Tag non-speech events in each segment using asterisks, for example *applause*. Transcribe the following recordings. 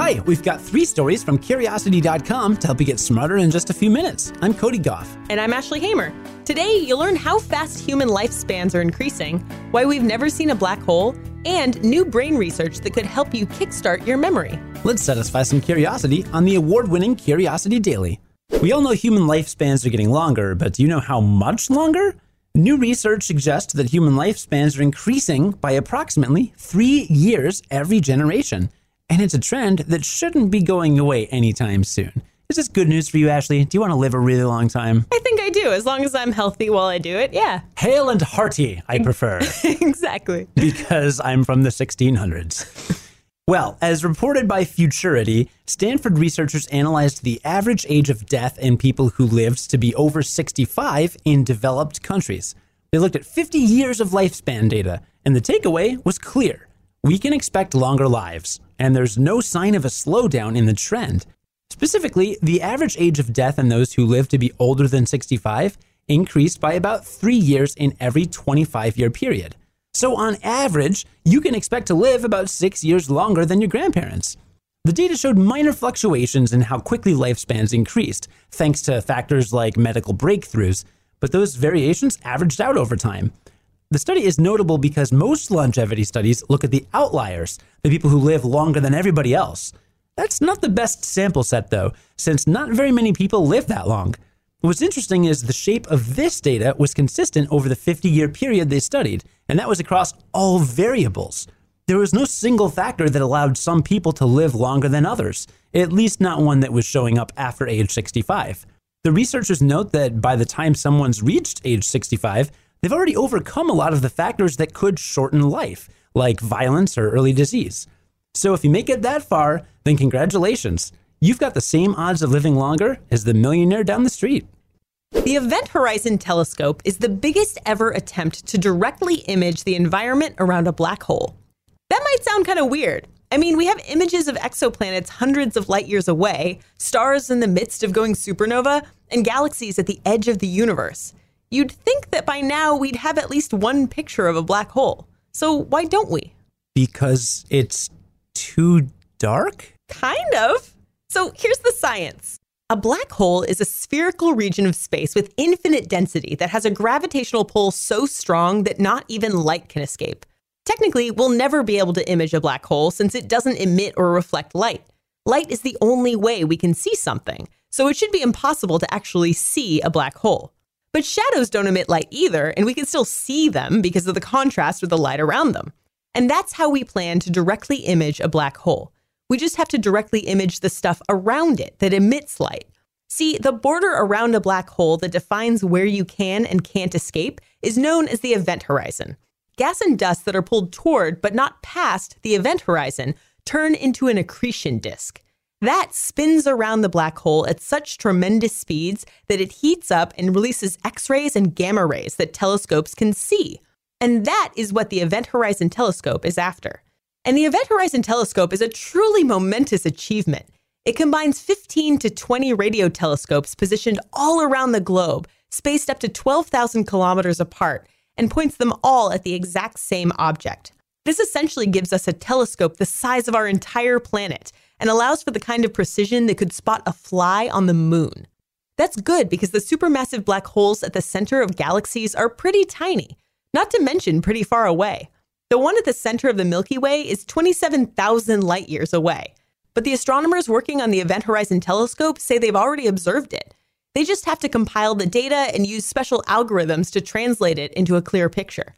Hi, we've got three stories from Curiosity.com to help you get smarter in just a few minutes. I'm Cody Gough. And I'm Ashley Hamer. Today, you'll learn how fast human lifespans are increasing, why we've never seen a black hole, and new brain research that could help you kickstart your memory. Let's satisfy some curiosity on the award winning Curiosity Daily. We all know human lifespans are getting longer, but do you know how much longer? New research suggests that human lifespans are increasing by approximately three years every generation and it's a trend that shouldn't be going away anytime soon. Is this good news for you, Ashley? Do you want to live a really long time? I think I do, as long as I'm healthy while I do it, yeah. Hale and hearty, I *laughs* prefer. exactly. Because I'm from the 1600s. well, as reported by Futurity, Stanford researchers analyzed the average age of death in people who lived to be over 65 in developed countries. They looked at 50 years of lifespan data, and the takeaway was clear. We can expect longer lives, and there's no sign of a slowdown in the trend. Specifically, the average age of death in those who live to be older than 65 increased by about three years in every 25 year period. So, on average, you can expect to live about six years longer than your grandparents. The data showed minor fluctuations in how quickly lifespans increased, thanks to factors like medical breakthroughs, but those variations averaged out over time. The study is notable because most longevity studies look at the outliers, the people who live longer than everybody else. That's not the best sample set, though, since not very many people live that long. What's interesting is the shape of this data was consistent over the 50 year period they studied, and that was across all variables. There was no single factor that allowed some people to live longer than others, at least not one that was showing up after age 65. The researchers note that by the time someone's reached age 65, they've already overcome a lot of the factors that could shorten life, like violence or early disease. So if you make it that far, then congratulations. You've got the same odds of living longer as the millionaire down the street. The Event Horizon Telescope is the biggest ever attempt to directly image the environment around a black hole. That might sound kind of weird. I mean, we have images of exoplanets hundreds of light years away, stars in the midst of going supernova, and galaxies at the edge of the universe. You'd think that by now we'd have at least one picture of a black hole. So why don't we? Because it's too dark? Kind of. So here's the science. A black hole is a spherical region of space with infinite density that has a gravitational pull so strong that not even light can escape. Technically, we'll never be able to image a black hole since it doesn't emit or reflect light. Light is the only way we can see something, so it should be impossible to actually see a black hole. But shadows don't emit light either, and we can still see them because of the contrast with the light around them. And that's how we plan to directly image a black hole. We just have to directly image the stuff around it that emits light. See, the border around a black hole that defines where you can and can't escape is known as the event horizon. Gas and dust that are pulled toward but not past the event horizon turn into an accretion disk. That spins around the black hole at such tremendous speeds that it heats up and releases X rays and gamma rays that telescopes can see. And that is what the Event Horizon Telescope is after. And the Event Horizon Telescope is a truly momentous achievement. It combines 15 to 20 radio telescopes positioned all around the globe, spaced up to 12,000 kilometers apart, and points them all at the exact same object. This essentially gives us a telescope the size of our entire planet and allows for the kind of precision that could spot a fly on the moon. That's good because the supermassive black holes at the center of galaxies are pretty tiny, not to mention pretty far away. The one at the center of the Milky Way is 27,000 light years away. But the astronomers working on the Event Horizon Telescope say they've already observed it. They just have to compile the data and use special algorithms to translate it into a clear picture.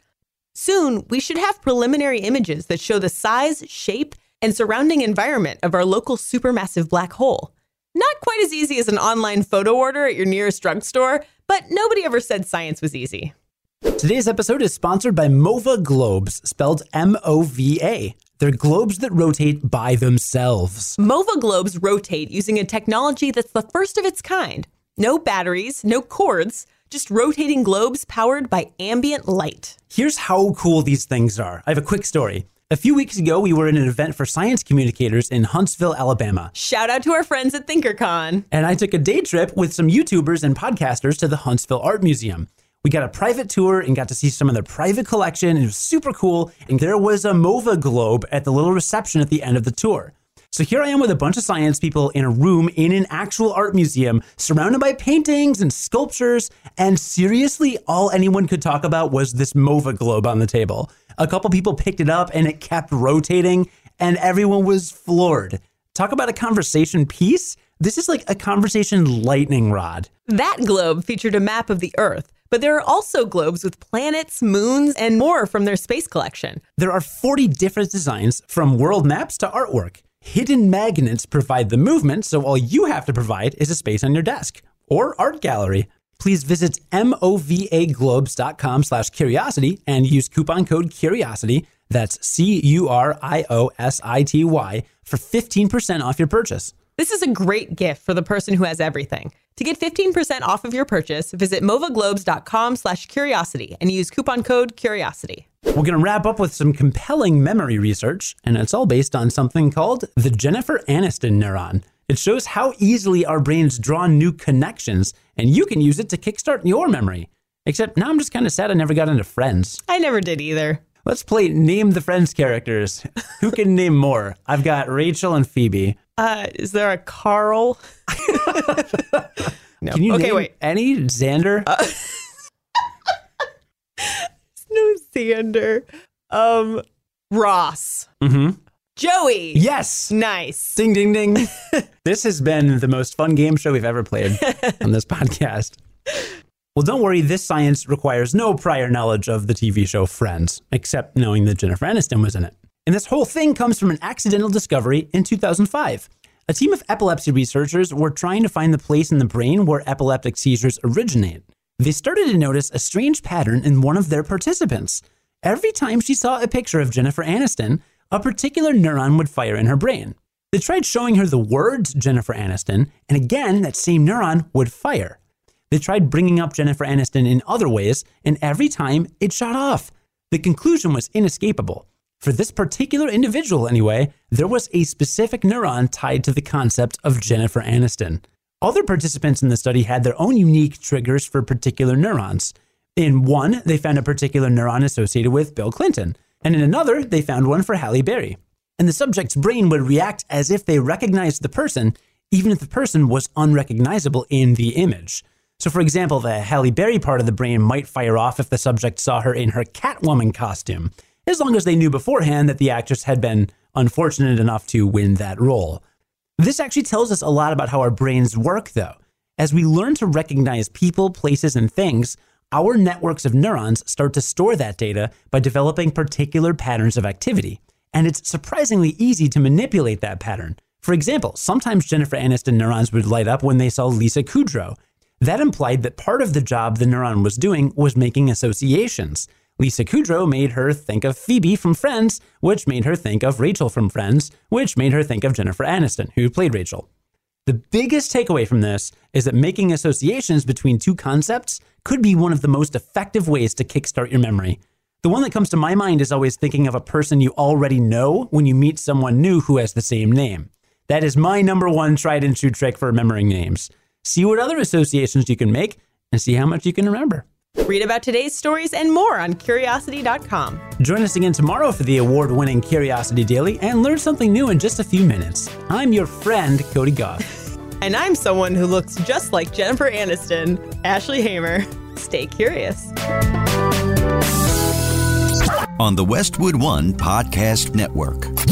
Soon, we should have preliminary images that show the size, shape, and surrounding environment of our local supermassive black hole. Not quite as easy as an online photo order at your nearest drugstore, but nobody ever said science was easy. Today's episode is sponsored by MOVA Globes, spelled M O V A. They're globes that rotate by themselves. MOVA globes rotate using a technology that's the first of its kind. No batteries, no cords, just rotating globes powered by ambient light. Here's how cool these things are. I have a quick story. A few weeks ago, we were in an event for science communicators in Huntsville, Alabama. Shout out to our friends at ThinkerCon. And I took a day trip with some YouTubers and podcasters to the Huntsville Art Museum. We got a private tour and got to see some of their private collection. It was super cool. And there was a MOVA globe at the little reception at the end of the tour. So here I am with a bunch of science people in a room in an actual art museum, surrounded by paintings and sculptures, and seriously, all anyone could talk about was this MOVA globe on the table. A couple people picked it up and it kept rotating, and everyone was floored. Talk about a conversation piece. This is like a conversation lightning rod. That globe featured a map of the Earth, but there are also globes with planets, moons, and more from their space collection. There are 40 different designs, from world maps to artwork. Hidden magnets provide the movement, so all you have to provide is a space on your desk or art gallery. Please visit movaglobes.com slash curiosity and use coupon code curiosity. That's C U R I O S I T Y for 15% off your purchase. This is a great gift for the person who has everything. To get 15% off of your purchase, visit movaglobes.com slash curiosity and use coupon code curiosity. We're going to wrap up with some compelling memory research, and it's all based on something called the Jennifer Aniston neuron. It shows how easily our brains draw new connections, and you can use it to kickstart your memory. Except now I'm just kind of sad I never got into Friends. I never did either. Let's play Name the Friends characters. Who can *laughs* name more? I've got Rachel and Phoebe. Uh, is there a Carl? no. *laughs* Can you okay, name wait. any Xander? Uh, *laughs* no Xander. Um, Ross. Mm-hmm. Joey. Yes. Nice. Ding, ding, ding. *laughs* this has been the most fun game show we've ever played on this podcast. Well, don't worry, this science requires no prior knowledge of the TV show Friends, except knowing that Jennifer Aniston was in it. And this whole thing comes from an accidental discovery in 2005. A team of epilepsy researchers were trying to find the place in the brain where epileptic seizures originate. They started to notice a strange pattern in one of their participants. Every time she saw a picture of Jennifer Aniston, a particular neuron would fire in her brain. They tried showing her the words Jennifer Aniston, and again, that same neuron would fire. They tried bringing up Jennifer Aniston in other ways, and every time it shot off. The conclusion was inescapable. For this particular individual, anyway, there was a specific neuron tied to the concept of Jennifer Aniston. Other participants in the study had their own unique triggers for particular neurons. In one, they found a particular neuron associated with Bill Clinton and in another, they found one for Halle Berry. And the subject's brain would react as if they recognized the person, even if the person was unrecognizable in the image. So, for example, the Halle Berry part of the brain might fire off if the subject saw her in her Catwoman costume, as long as they knew beforehand that the actress had been unfortunate enough to win that role. This actually tells us a lot about how our brains work, though. As we learn to recognize people, places, and things, our networks of neurons start to store that data by developing particular patterns of activity. And it's surprisingly easy to manipulate that pattern. For example, sometimes Jennifer Aniston neurons would light up when they saw Lisa Kudrow. That implied that part of the job the neuron was doing was making associations. Lisa Kudrow made her think of Phoebe from Friends, which made her think of Rachel from Friends, which made her think of Jennifer Aniston, who played Rachel. The biggest takeaway from this is that making associations between two concepts could be one of the most effective ways to kickstart your memory. The one that comes to my mind is always thinking of a person you already know when you meet someone new who has the same name. That is my number one tried and true trick for remembering names. See what other associations you can make and see how much you can remember. Read about today's stories and more on curiosity.com. Join us again tomorrow for the award winning Curiosity Daily and learn something new in just a few minutes. I'm your friend, Cody Gough. And I'm someone who looks just like Jennifer Aniston, Ashley Hamer. Stay curious. On the Westwood One Podcast Network.